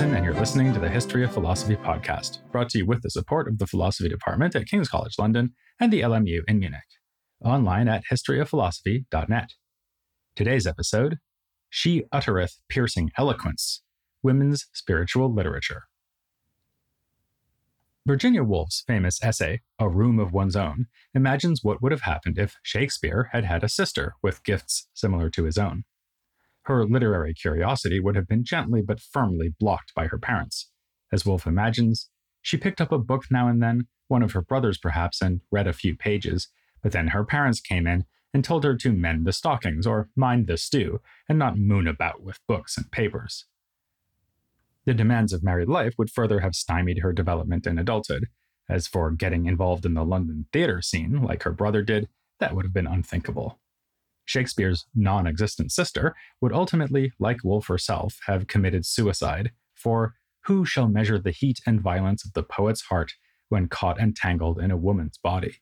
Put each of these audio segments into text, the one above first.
And you're listening to the History of Philosophy podcast, brought to you with the support of the Philosophy Department at King's College London and the LMU in Munich. Online at historyofphilosophy.net. Today's episode She Uttereth Piercing Eloquence Women's Spiritual Literature. Virginia Woolf's famous essay, A Room of One's Own, imagines what would have happened if Shakespeare had had a sister with gifts similar to his own. Her literary curiosity would have been gently but firmly blocked by her parents. As Woolf imagines, she picked up a book now and then, one of her brothers perhaps, and read a few pages, but then her parents came in and told her to mend the stockings or mind the stew and not moon about with books and papers. The demands of married life would further have stymied her development in adulthood. As for getting involved in the London theatre scene, like her brother did, that would have been unthinkable. Shakespeare's non existent sister would ultimately, like Woolf herself, have committed suicide, for who shall measure the heat and violence of the poet's heart when caught and tangled in a woman's body?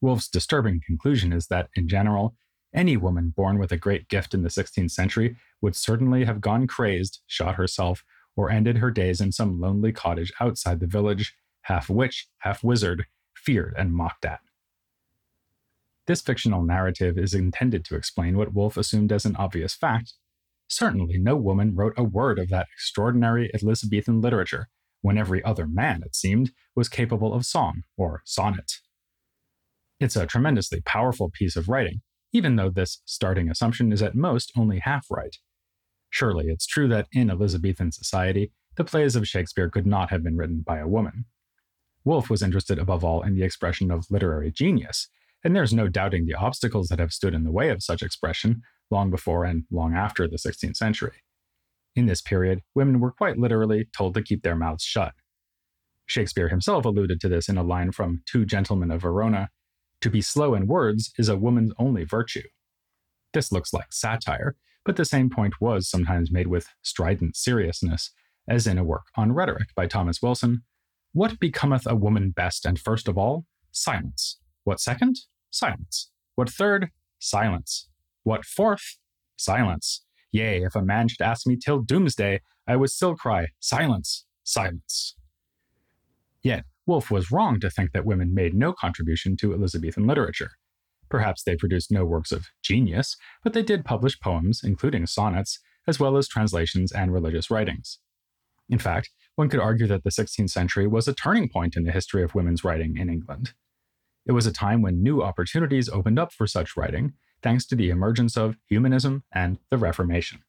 Woolf's disturbing conclusion is that, in general, any woman born with a great gift in the 16th century would certainly have gone crazed, shot herself, or ended her days in some lonely cottage outside the village, half witch, half wizard, feared and mocked at. This fictional narrative is intended to explain what Woolf assumed as an obvious fact. Certainly, no woman wrote a word of that extraordinary Elizabethan literature, when every other man, it seemed, was capable of song or sonnet. It's a tremendously powerful piece of writing, even though this starting assumption is at most only half right. Surely it's true that in Elizabethan society, the plays of Shakespeare could not have been written by a woman. Woolf was interested above all in the expression of literary genius, and there's no doubting the obstacles that have stood in the way of such expression long before and long after the 16th century. In this period, women were quite literally told to keep their mouths shut. Shakespeare himself alluded to this in a line from Two Gentlemen of Verona To be slow in words is a woman's only virtue. This looks like satire, but the same point was sometimes made with strident seriousness, as in a work on rhetoric by Thomas Wilson What becometh a woman best and first of all? Silence. What second? Silence. What third? Silence. What fourth? Silence. Yea, if a man should ask me till doomsday, I would still cry, Silence, silence. Yet, Woolf was wrong to think that women made no contribution to Elizabethan literature. Perhaps they produced no works of genius, but they did publish poems, including sonnets, as well as translations and religious writings. In fact, one could argue that the 16th century was a turning point in the history of women's writing in England. It was a time when new opportunities opened up for such writing, thanks to the emergence of humanism and the Reformation.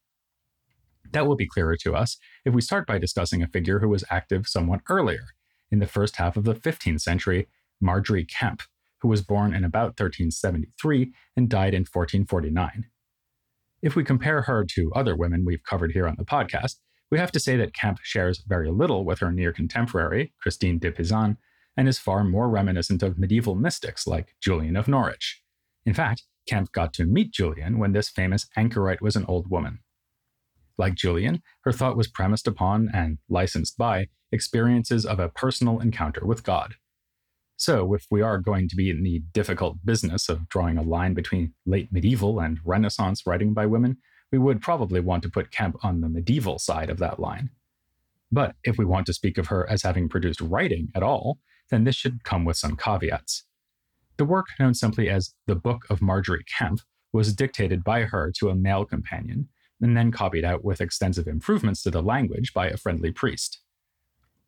That will be clearer to us if we start by discussing a figure who was active somewhat earlier, in the first half of the 15th century, Margery Kempe, who was born in about 1373 and died in 1449. If we compare her to other women we've covered here on the podcast, we have to say that Kempe shares very little with her near contemporary, Christine de Pizan, and is far more reminiscent of medieval mystics like Julian of Norwich. In fact, Kempe got to meet Julian when this famous anchorite was an old woman. Like Julian, her thought was premised upon and licensed by experiences of a personal encounter with God. So, if we are going to be in the difficult business of drawing a line between late medieval and Renaissance writing by women, we would probably want to put Kempe on the medieval side of that line. But if we want to speak of her as having produced writing at all, then this should come with some caveats. The work, known simply as the Book of Margery Kempe, was dictated by her to a male companion, and then copied out with extensive improvements to the language by a friendly priest.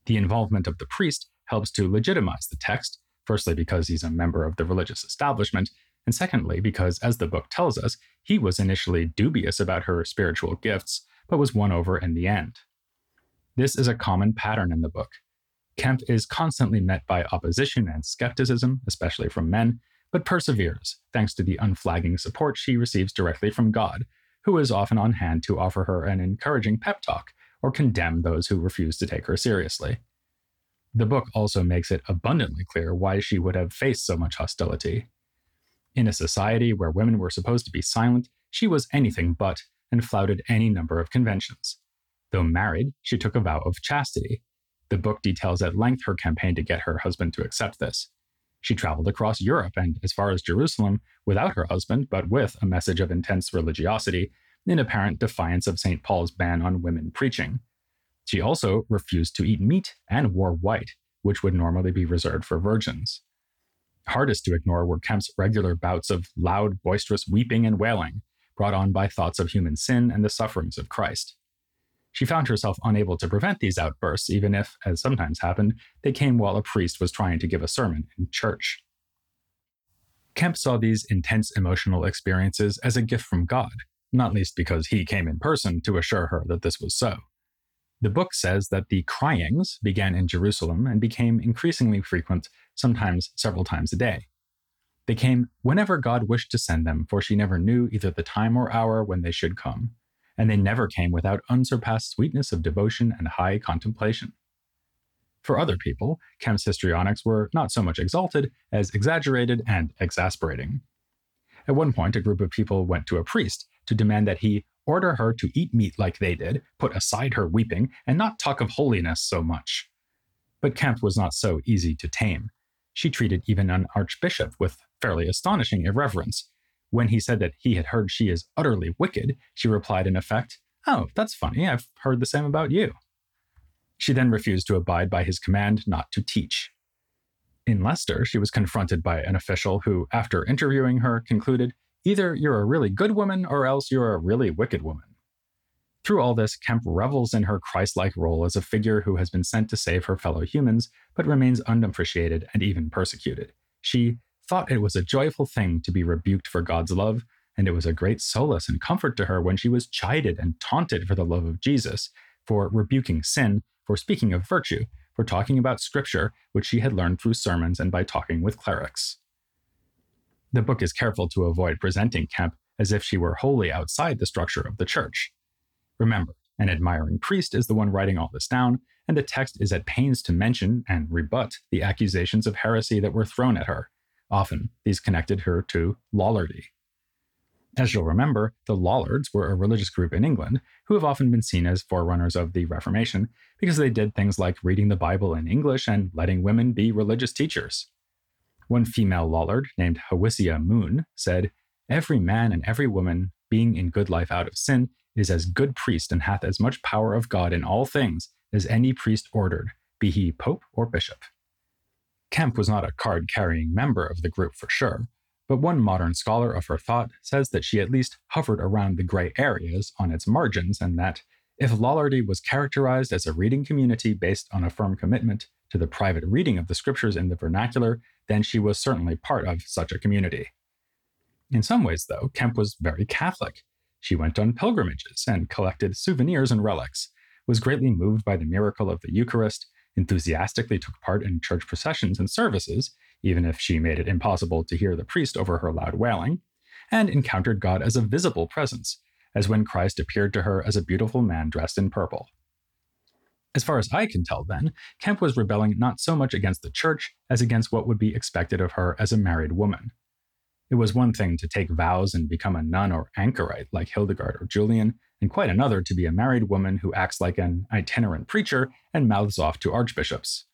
The involvement of the priest helps to legitimize the text, firstly because he's a member of the religious establishment, and secondly because, as the book tells us, he was initially dubious about her spiritual gifts, but was won over in the end. This is a common pattern in the book. Kempe is constantly met by opposition and skepticism, especially from men, but perseveres thanks to the unflagging support she receives directly from God, who is often on hand to offer her an encouraging pep talk or condemn those who refuse to take her seriously. The book also makes it abundantly clear why she would have faced so much hostility. In a society where women were supposed to be silent, she was anything but and flouted any number of conventions. Though married, she took a vow of chastity. The book details at length her campaign to get her husband to accept this. She traveled across Europe and as far as Jerusalem without her husband, but with a message of intense religiosity, in apparent defiance of St. Paul's ban on women preaching, She also refused to eat meat and wore white, which would normally be reserved for virgins. Hardest to ignore were Kempe's regular bouts of loud, boisterous weeping and wailing, brought on by thoughts of human sin and the sufferings of Christ. She found herself unable to prevent these outbursts, even if, as sometimes happened, they came while a priest was trying to give a sermon in church. Kempe saw these intense emotional experiences as a gift from God, not least because he came in person to assure her that this was so. The book says that the cryings began in Jerusalem and became increasingly frequent, sometimes several times a day. They came whenever God wished to send them, for she never knew either the time or hour when they should come, and they never came without unsurpassed sweetness of devotion and high contemplation. For other people, Kempe's histrionics were not so much exalted as exaggerated and exasperating. At one point, a group of people went to a priest to demand that he order her to eat meat like they did, put aside her weeping, and not talk of holiness so much. But Kemp was not so easy to tame. She treated even an archbishop with fairly astonishing irreverence. When he said that he had heard she is utterly wicked, she replied in effect, Oh, that's funny, I've heard the same about you. She then refused to abide by his command not to teach. In Leicester, she was confronted by an official who, after interviewing her, concluded Either you're a really good woman or else you're a really wicked woman. Through all this, Kempe revels in her Christ like role as a figure who has been sent to save her fellow humans, but remains unappreciated and even persecuted. She thought it was a joyful thing to be rebuked for God's love, and it was a great solace and comfort to her when she was chided and taunted for the love of Jesus, for rebuking sin, for speaking of virtue, for talking about scripture, which she had learned through sermons and by talking with clerics. The book is careful to avoid presenting Kempe as if she were wholly outside the structure of the church. Remember, an admiring priest is the one writing all this down, and the text is at pains to mention and rebut the accusations of heresy that were thrown at her. Often, these connected her to Lollardy. As you'll remember, the Lollards were a religious group in England who have often been seen as forerunners of the Reformation because they did things like reading the Bible in English and letting women be religious teachers. One female Lollard, named Hawisia Moon, said, Every man and every woman, being in good life out of sin, is as good priest and hath as much power of God in all things as any priest ordered, be he pope or bishop. Kempe was not a card carrying member of the group for sure, but one modern scholar of her thought says that she at least hovered around the gray areas on its margins, and that if Lollardy was characterized as a reading community based on a firm commitment to the private reading of the scriptures in the vernacular, then she was certainly part of such a community. In some ways, though, Kempe was very Catholic. She went on pilgrimages and collected souvenirs and relics, was greatly moved by the miracle of the Eucharist, enthusiastically took part in church processions and services, even if she made it impossible to hear the priest over her loud wailing, and encountered God as a visible presence, as when Christ appeared to her as a beautiful man dressed in purple. As far as I can tell, then, Kempe was rebelling not so much against the church as against what would be expected of her as a married woman. It was one thing to take vows and become a nun or anchorite like Hildegard or Julian, and quite another to be a married woman who acts like an itinerant preacher and mouths off to archbishops.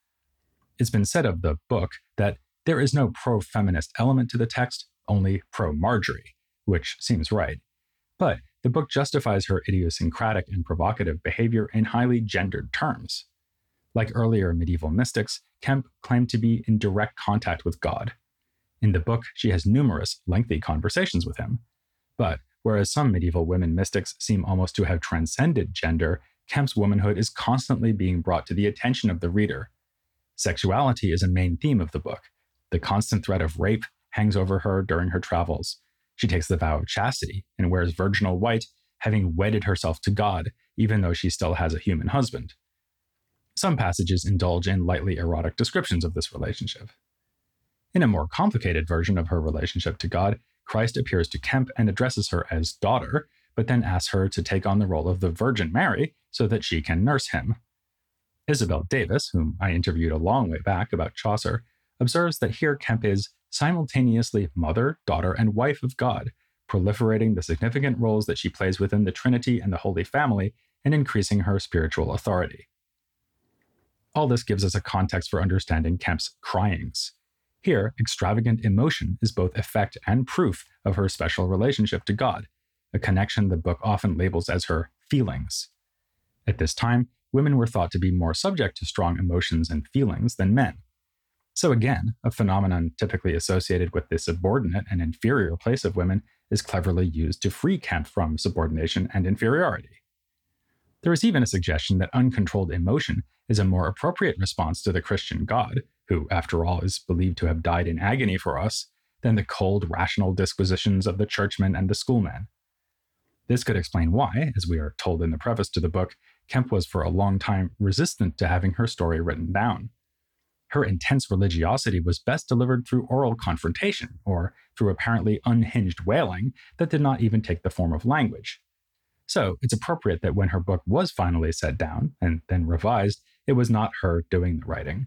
It's been said of the book that there is no pro feminist element to the text, only pro Margery, which seems right. But the book justifies her idiosyncratic and provocative behavior in highly gendered terms. Like earlier medieval mystics, Kempe claimed to be in direct contact with God. In the book, she has numerous lengthy conversations with him. But whereas some medieval women mystics seem almost to have transcended gender, Kempe's womanhood is constantly being brought to the attention of the reader. Sexuality is a main theme of the book. The constant threat of rape hangs over her during her travels, she takes the vow of chastity and wears virginal white, having wedded herself to God, even though she still has a human husband. Some passages indulge in lightly erotic descriptions of this relationship. In a more complicated version of her relationship to God, Christ appears to Kempe and addresses her as daughter, but then asks her to take on the role of the Virgin Mary so that she can nurse him. Isabel Davis, whom I interviewed a long way back about Chaucer, observes that here Kempe is simultaneously mother, daughter, and wife of God, proliferating the significant roles that she plays within the Trinity and the Holy Family and increasing her spiritual authority. All this gives us a context for understanding Kempe's cryings. Here, extravagant emotion is both effect and proof of her special relationship to God, a connection the book often labels as her feelings. At this time, women were thought to be more subject to strong emotions and feelings than men. So, again, a phenomenon typically associated with the subordinate and inferior place of women is cleverly used to free Kempe from subordination and inferiority. There is even a suggestion that uncontrolled emotion is a more appropriate response to the Christian God, who, after all, is believed to have died in agony for us, than the cold, rational disquisitions of the churchman and the schoolman. This could explain why, as we are told in the preface to the book, Kempe was for a long time resistant to having her story written down. Her intense religiosity was best delivered through oral confrontation, or through apparently unhinged wailing that did not even take the form of language. So it's appropriate that when her book was finally set down and then revised, it was not her doing the writing.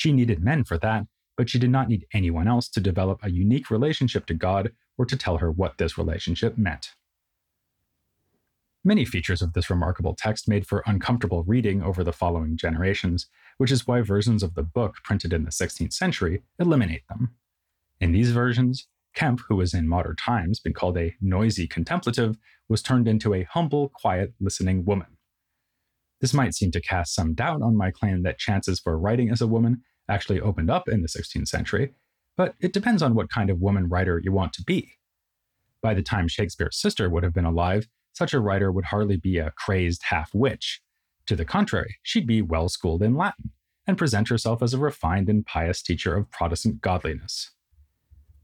She needed men for that, but she did not need anyone else to develop a unique relationship to God or to tell her what this relationship meant. Many features of this remarkable text made for uncomfortable reading over the following generations, which is why versions of the book printed in the 16th century eliminate them. In these versions, Kempe, who was in modern times been called a noisy contemplative, was turned into a humble, quiet, listening woman. This might seem to cast some doubt on my claim that chances for writing as a woman actually opened up in the 16th century, but it depends on what kind of woman writer you want to be. By the time Shakespeare's sister would have been alive, such a writer would hardly be a crazed half witch. To the contrary, she'd be well schooled in Latin and present herself as a refined and pious teacher of Protestant godliness.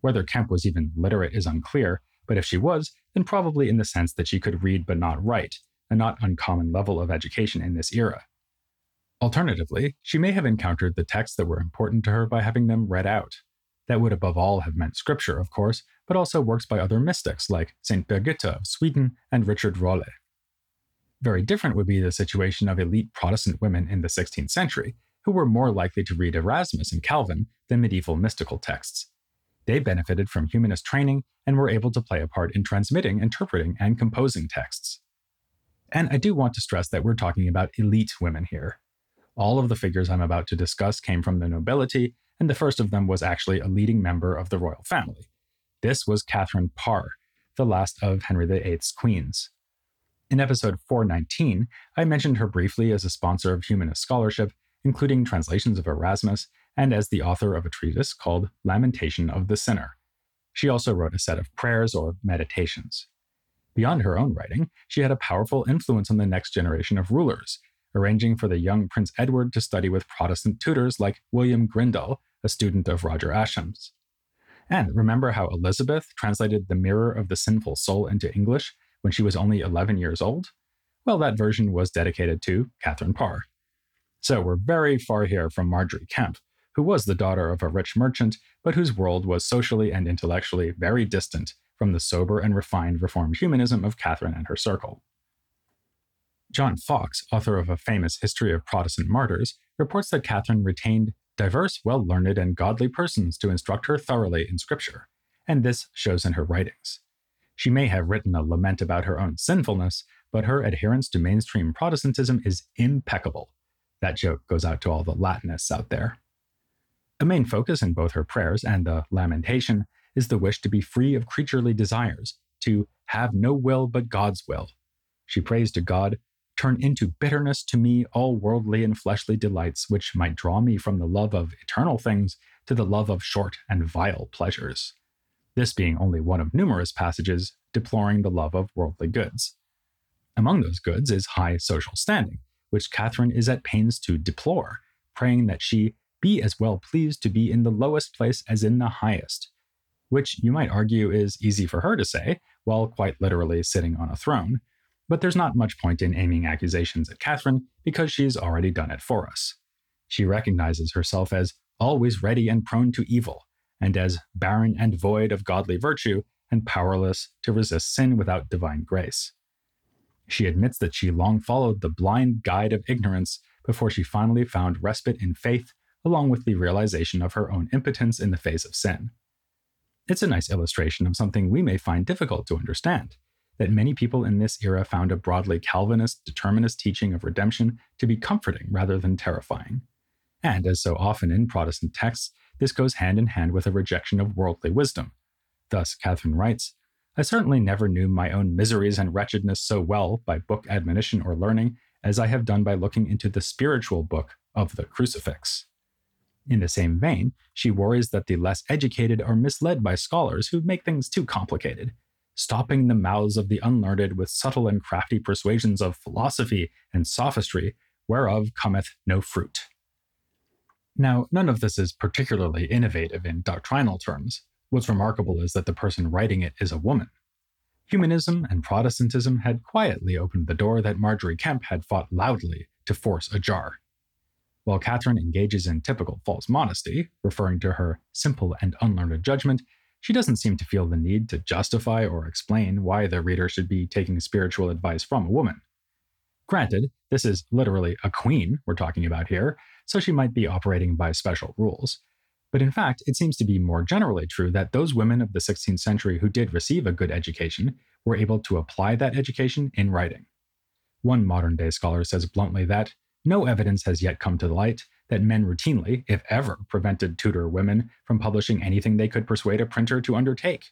Whether Kempe was even literate is unclear, but if she was, then probably in the sense that she could read but not write, a not uncommon level of education in this era. Alternatively, she may have encountered the texts that were important to her by having them read out. That would above all have meant scripture, of course, but also works by other mystics like St. Birgitta of Sweden and Richard Rolle. Very different would be the situation of elite Protestant women in the 16th century, who were more likely to read Erasmus and Calvin than medieval mystical texts, they benefited from humanist training and were able to play a part in transmitting, interpreting, and composing texts. And I do want to stress that we're talking about elite women here. All of the figures I'm about to discuss came from the nobility, and the first of them was actually a leading member of the royal family. This was Catherine Parr, the last of Henry VIII's queens. In episode 419, I mentioned her briefly as a sponsor of humanist scholarship, including translations of Erasmus and as the author of a treatise called Lamentation of the Sinner. She also wrote a set of prayers or meditations. Beyond her own writing, she had a powerful influence on the next generation of rulers, arranging for the young Prince Edward to study with Protestant tutors like William Grindal, a student of Roger Ascham's. And remember how Elizabeth translated The Mirror of the Sinful Soul into English when she was only 11 years old? Well, that version was dedicated to Catherine Parr. So we're very far here from Margery Kempe, who was the daughter of a rich merchant, but whose world was socially and intellectually very distant from the sober and refined Reformed humanism of Catherine and her circle. John Foxe, author of a famous history of Protestant martyrs, reports that Catherine retained diverse, well learned, and godly persons to instruct her thoroughly in Scripture, and this shows in her writings. She may have written a lament about her own sinfulness, but her adherence to mainstream Protestantism is impeccable. That joke goes out to all the Latinists out there. A main focus in both her prayers and the lamentation is the wish to be free of creaturely desires, to have no will but God's will. She prays to God, Turn into bitterness to me all worldly and fleshly delights, which might draw me from the love of eternal things to the love of short and vile pleasures. This being only one of numerous passages deploring the love of worldly goods. Among those goods is high social standing, which Catherine is at pains to deplore, praying that she be as well pleased to be in the lowest place as in the highest, which you might argue is easy for her to say, while quite literally sitting on a throne. But there's not much point in aiming accusations at Catherine because she's already done it for us. She recognizes herself as always ready and prone to evil, and as barren and void of godly virtue, and powerless to resist sin without divine grace. She admits that she long followed the blind guide of ignorance before she finally found respite in faith along with the realization of her own impotence in the face of sin. It's a nice illustration of something we may find difficult to understand that many people in this era found a broadly Calvinist, determinist teaching of redemption to be comforting rather than terrifying. And as so often in Protestant texts, this goes hand in hand with a rejection of worldly wisdom. Thus, Catherine writes, I certainly never knew my own miseries and wretchedness so well by book admonition or learning as I have done by looking into the spiritual book of the crucifix. In the same vein, she worries that the less educated are misled by scholars who make things too complicated, stopping the mouths of the unlearned with subtle and crafty persuasions of philosophy and sophistry, whereof cometh no fruit. Now, none of this is particularly innovative in doctrinal terms. What's remarkable is that the person writing it is a woman. Humanism and Protestantism had quietly opened the door that Margery Kempe had fought loudly to force ajar. While Catherine engages in typical false modesty, referring to her simple and unlearned judgment, she doesn't seem to feel the need to justify or explain why the reader should be taking spiritual advice from a woman. Granted, this is literally a queen we're talking about here, so she might be operating by special rules. But in fact, it seems to be more generally true that those women of the 16th century who did receive a good education were able to apply that education in writing. One modern day scholar says bluntly that no evidence has yet come to light that men routinely, if ever, prevented Tudor women from publishing anything they could persuade a printer to undertake.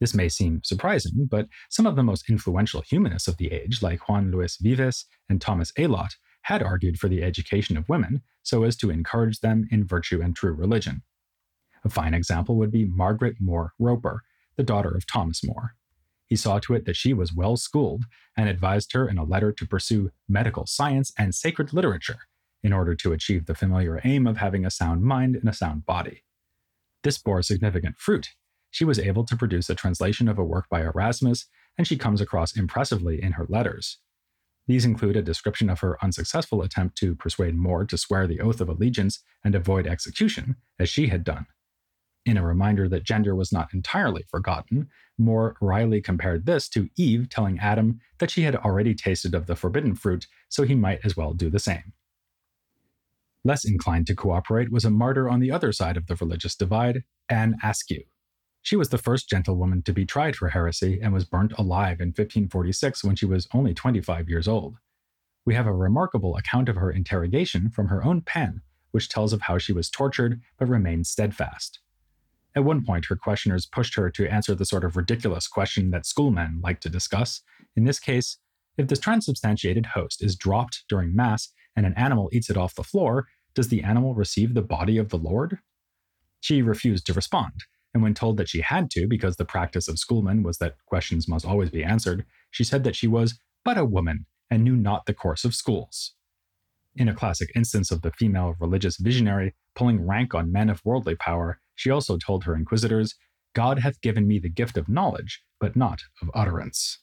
This may seem surprising, but some of the most influential humanists of the age, like Juan Luis Vives and Thomas Elyot, had argued for the education of women so as to encourage them in virtue and true religion. A fine example would be Margaret More Roper, the daughter of Thomas More. He saw to it that she was well schooled and advised her in a letter to pursue medical science and sacred literature in order to achieve the familiar aim of having a sound mind and a sound body. This bore significant fruit. She was able to produce a translation of a work by Erasmus, and she comes across impressively in her letters. These include a description of her unsuccessful attempt to persuade More to swear the oath of allegiance and avoid execution, as she had done. In a reminder that gender was not entirely forgotten, More wryly compared this to Eve telling Adam that she had already tasted of the forbidden fruit, so he might as well do the same. Less inclined to cooperate was a martyr on the other side of the religious divide, Anne Askew. She was the first gentlewoman to be tried for heresy and was burnt alive in 1546 when she was only 25 years old. We have a remarkable account of her interrogation from her own pen, which tells of how she was tortured but remained steadfast. At one point, her questioners pushed her to answer the sort of ridiculous question that schoolmen like to discuss. In this case, if the transubstantiated host is dropped during Mass and an animal eats it off the floor, does the animal receive the body of the Lord? She refused to respond, and when told that she had to because the practice of schoolmen was that questions must always be answered, she said that she was but a woman and knew not the course of schools. In a classic instance of the female religious visionary pulling rank on men of worldly power, she also told her inquisitors, God hath given me the gift of knowledge, but not of utterance.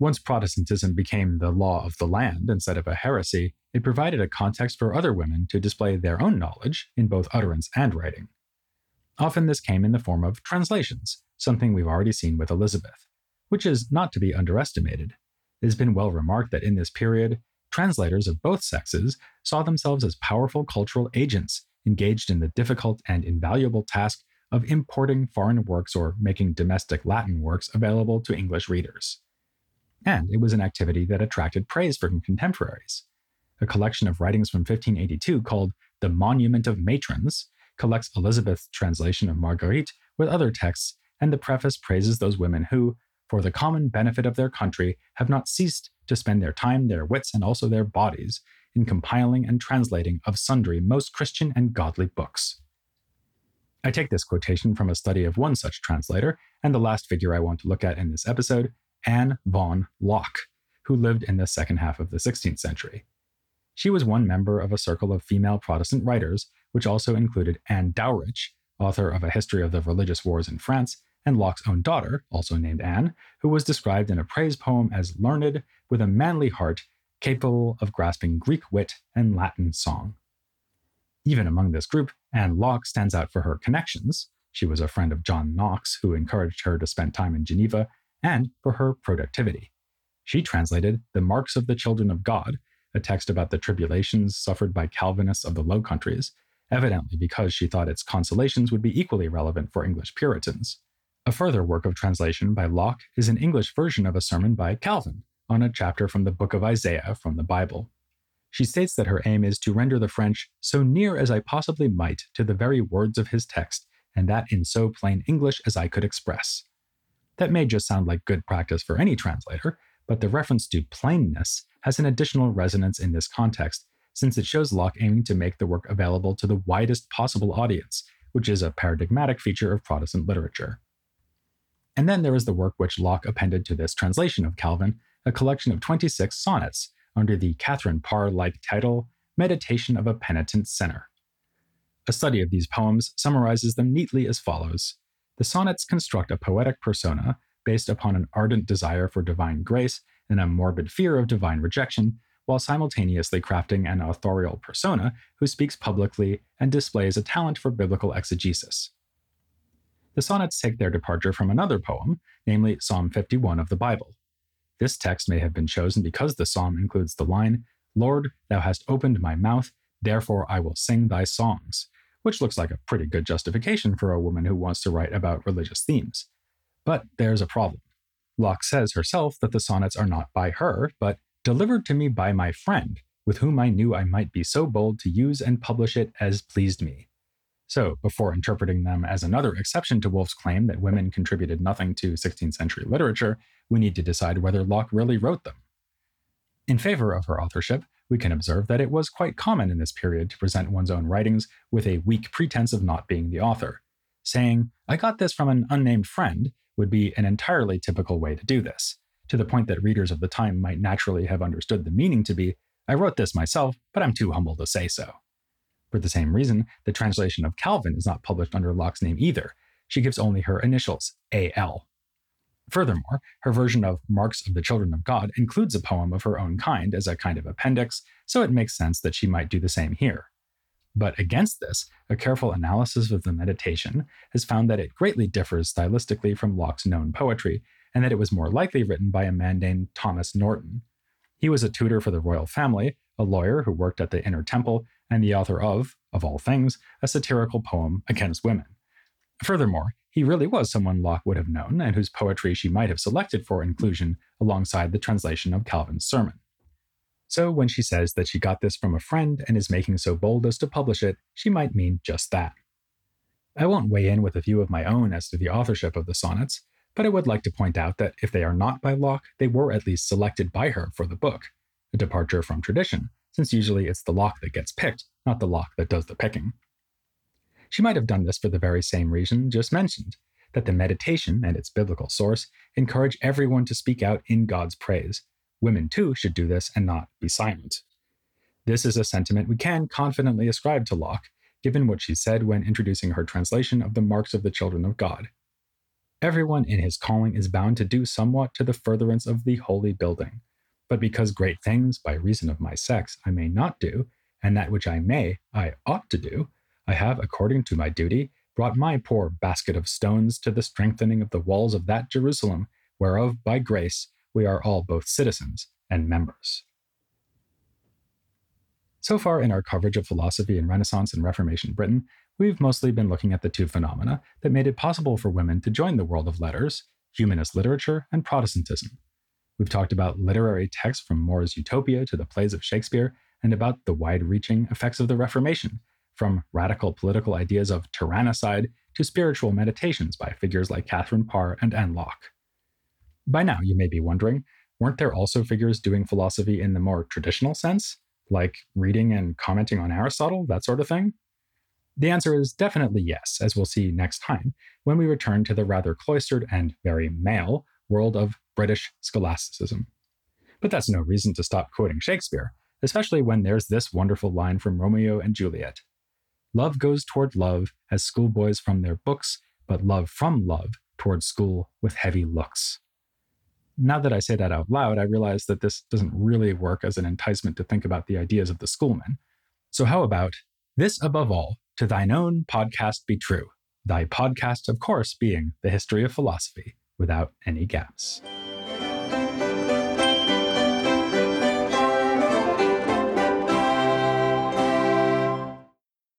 Once Protestantism became the law of the land instead of a heresy, it provided a context for other women to display their own knowledge in both utterance and writing. Often this came in the form of translations, something we've already seen with Elizabeth, which is not to be underestimated. It has been well remarked that in this period, translators of both sexes saw themselves as powerful cultural agents engaged in the difficult and invaluable task of importing foreign works or making domestic Latin works available to English readers. And it was an activity that attracted praise from contemporaries. A collection of writings from 1582 called The Monument of Matrons collects Elizabeth's translation of Marguerite with other texts, and the preface praises those women who, for the common benefit of their country, have not ceased to spend their time, their wits, and also their bodies in compiling and translating of sundry most Christian and godly books. I take this quotation from a study of one such translator, and the last figure I want to look at in this episode, Anne Vaughan Lock, who lived in the second half of the 16th century. She was one member of a circle of female Protestant writers, which also included Anne Dowrich, author of A History of the Religious Wars in France, and Lock's own daughter, also named Anne, who was described in a praise poem as learned, with a manly heart, capable of grasping Greek wit and Latin song. Even among this group, Anne Lock stands out for her connections. She was a friend of John Knox, who encouraged her to spend time in Geneva, and for her productivity. She translated The Marks of the Children of God, a text about the tribulations suffered by Calvinists of the Low Countries, evidently because she thought its consolations would be equally relevant for English Puritans. A further work of translation by Lock is an English version of a sermon by Calvin, on a chapter from the book of Isaiah from the Bible. She states that her aim is to render the French so near as I possibly might to the very words of his text, and that in so plain English as I could express. That may just sound like good practice for any translator, but the reference to plainness has an additional resonance in this context, since it shows Lock aiming to make the work available to the widest possible audience, which is a paradigmatic feature of Protestant literature. And then there is the work which Lock appended to this translation of Calvin, a collection of 26 sonnets under the Catherine Parr like title Meditation of a Penitent Sinner. A study of these poems summarizes them neatly as follows The sonnets construct a poetic persona based upon an ardent desire for divine grace and a morbid fear of divine rejection, while simultaneously crafting an authorial persona who speaks publicly and displays a talent for biblical exegesis. The sonnets take their departure from another poem, namely Psalm 51 of the Bible. This text may have been chosen because the psalm includes the line, Lord, thou hast opened my mouth, therefore I will sing thy songs, which looks like a pretty good justification for a woman who wants to write about religious themes. But there's a problem. Lock says herself that the sonnets are not by her, but delivered to me by my friend, with whom I knew I might be so bold to use and publish it as pleased me. So, before interpreting them as another exception to Woolf's claim that women contributed nothing to 16th century literature, we need to decide whether Lock really wrote them. In favor of her authorship, we can observe that it was quite common in this period to present one's own writings with a weak pretense of not being the author. Saying, I got this from an unnamed friend, would be an entirely typical way to do this, to the point that readers of the time might naturally have understood the meaning to be, I wrote this myself, but I'm too humble to say so. For the same reason, the translation of Calvin is not published under Lock's name either. She gives only her initials, AL. Furthermore, her version of Marks of the Children of God includes a poem of her own kind as a kind of appendix, so it makes sense that she might do the same here. But against this, a careful analysis of the meditation has found that it greatly differs stylistically from Lock's known poetry, and that it was more likely written by a man named Thomas Norton. He was a tutor for the royal family, a lawyer who worked at the Inner Temple, and the author of, of all things, a satirical poem against women. Furthermore, he really was someone Lock would have known, and whose poetry she might have selected for inclusion alongside the translation of Calvin's sermon. So when she says that she got this from a friend and is making so bold as to publish it, she might mean just that. I won't weigh in with a view of my own as to the authorship of the sonnets, but I would like to point out that if they are not by Lock, they were at least selected by her for the book, a departure from tradition, since usually it's the Locke that gets picked, not the Lock that does the picking. She might have done this for the very same reason just mentioned that the meditation and its biblical source encourage everyone to speak out in God's praise, Women too should do this and not be silent. This is a sentiment we can confidently ascribe to Lock, given what she said when introducing her translation of the marks of the children of God. Everyone in his calling is bound to do somewhat to the furtherance of the holy building. But because great things, by reason of my sex, I may not do, and that which I may, I ought to do, I have, according to my duty, brought my poor basket of stones to the strengthening of the walls of that Jerusalem, whereof, by grace, we are all both citizens and members. So far in our coverage of philosophy in Renaissance and Reformation Britain, we've mostly been looking at the two phenomena that made it possible for women to join the world of letters humanist literature and Protestantism. We've talked about literary texts from More's Utopia to the plays of Shakespeare, and about the wide reaching effects of the Reformation, from radical political ideas of tyrannicide to spiritual meditations by figures like Catherine Parr and Anne Lock. By now, you may be wondering weren't there also figures doing philosophy in the more traditional sense, like reading and commenting on Aristotle, that sort of thing? The answer is definitely yes, as we'll see next time when we return to the rather cloistered and very male world of British scholasticism. But that's no reason to stop quoting Shakespeare, especially when there's this wonderful line from Romeo and Juliet Love goes toward love as schoolboys from their books, but love from love toward school with heavy looks now that I say that out loud, I realize that this doesn't really work as an enticement to think about the ideas of the schoolmen. So, how about this above all, to thine own podcast be true? Thy podcast, of course, being the history of philosophy without any gaps.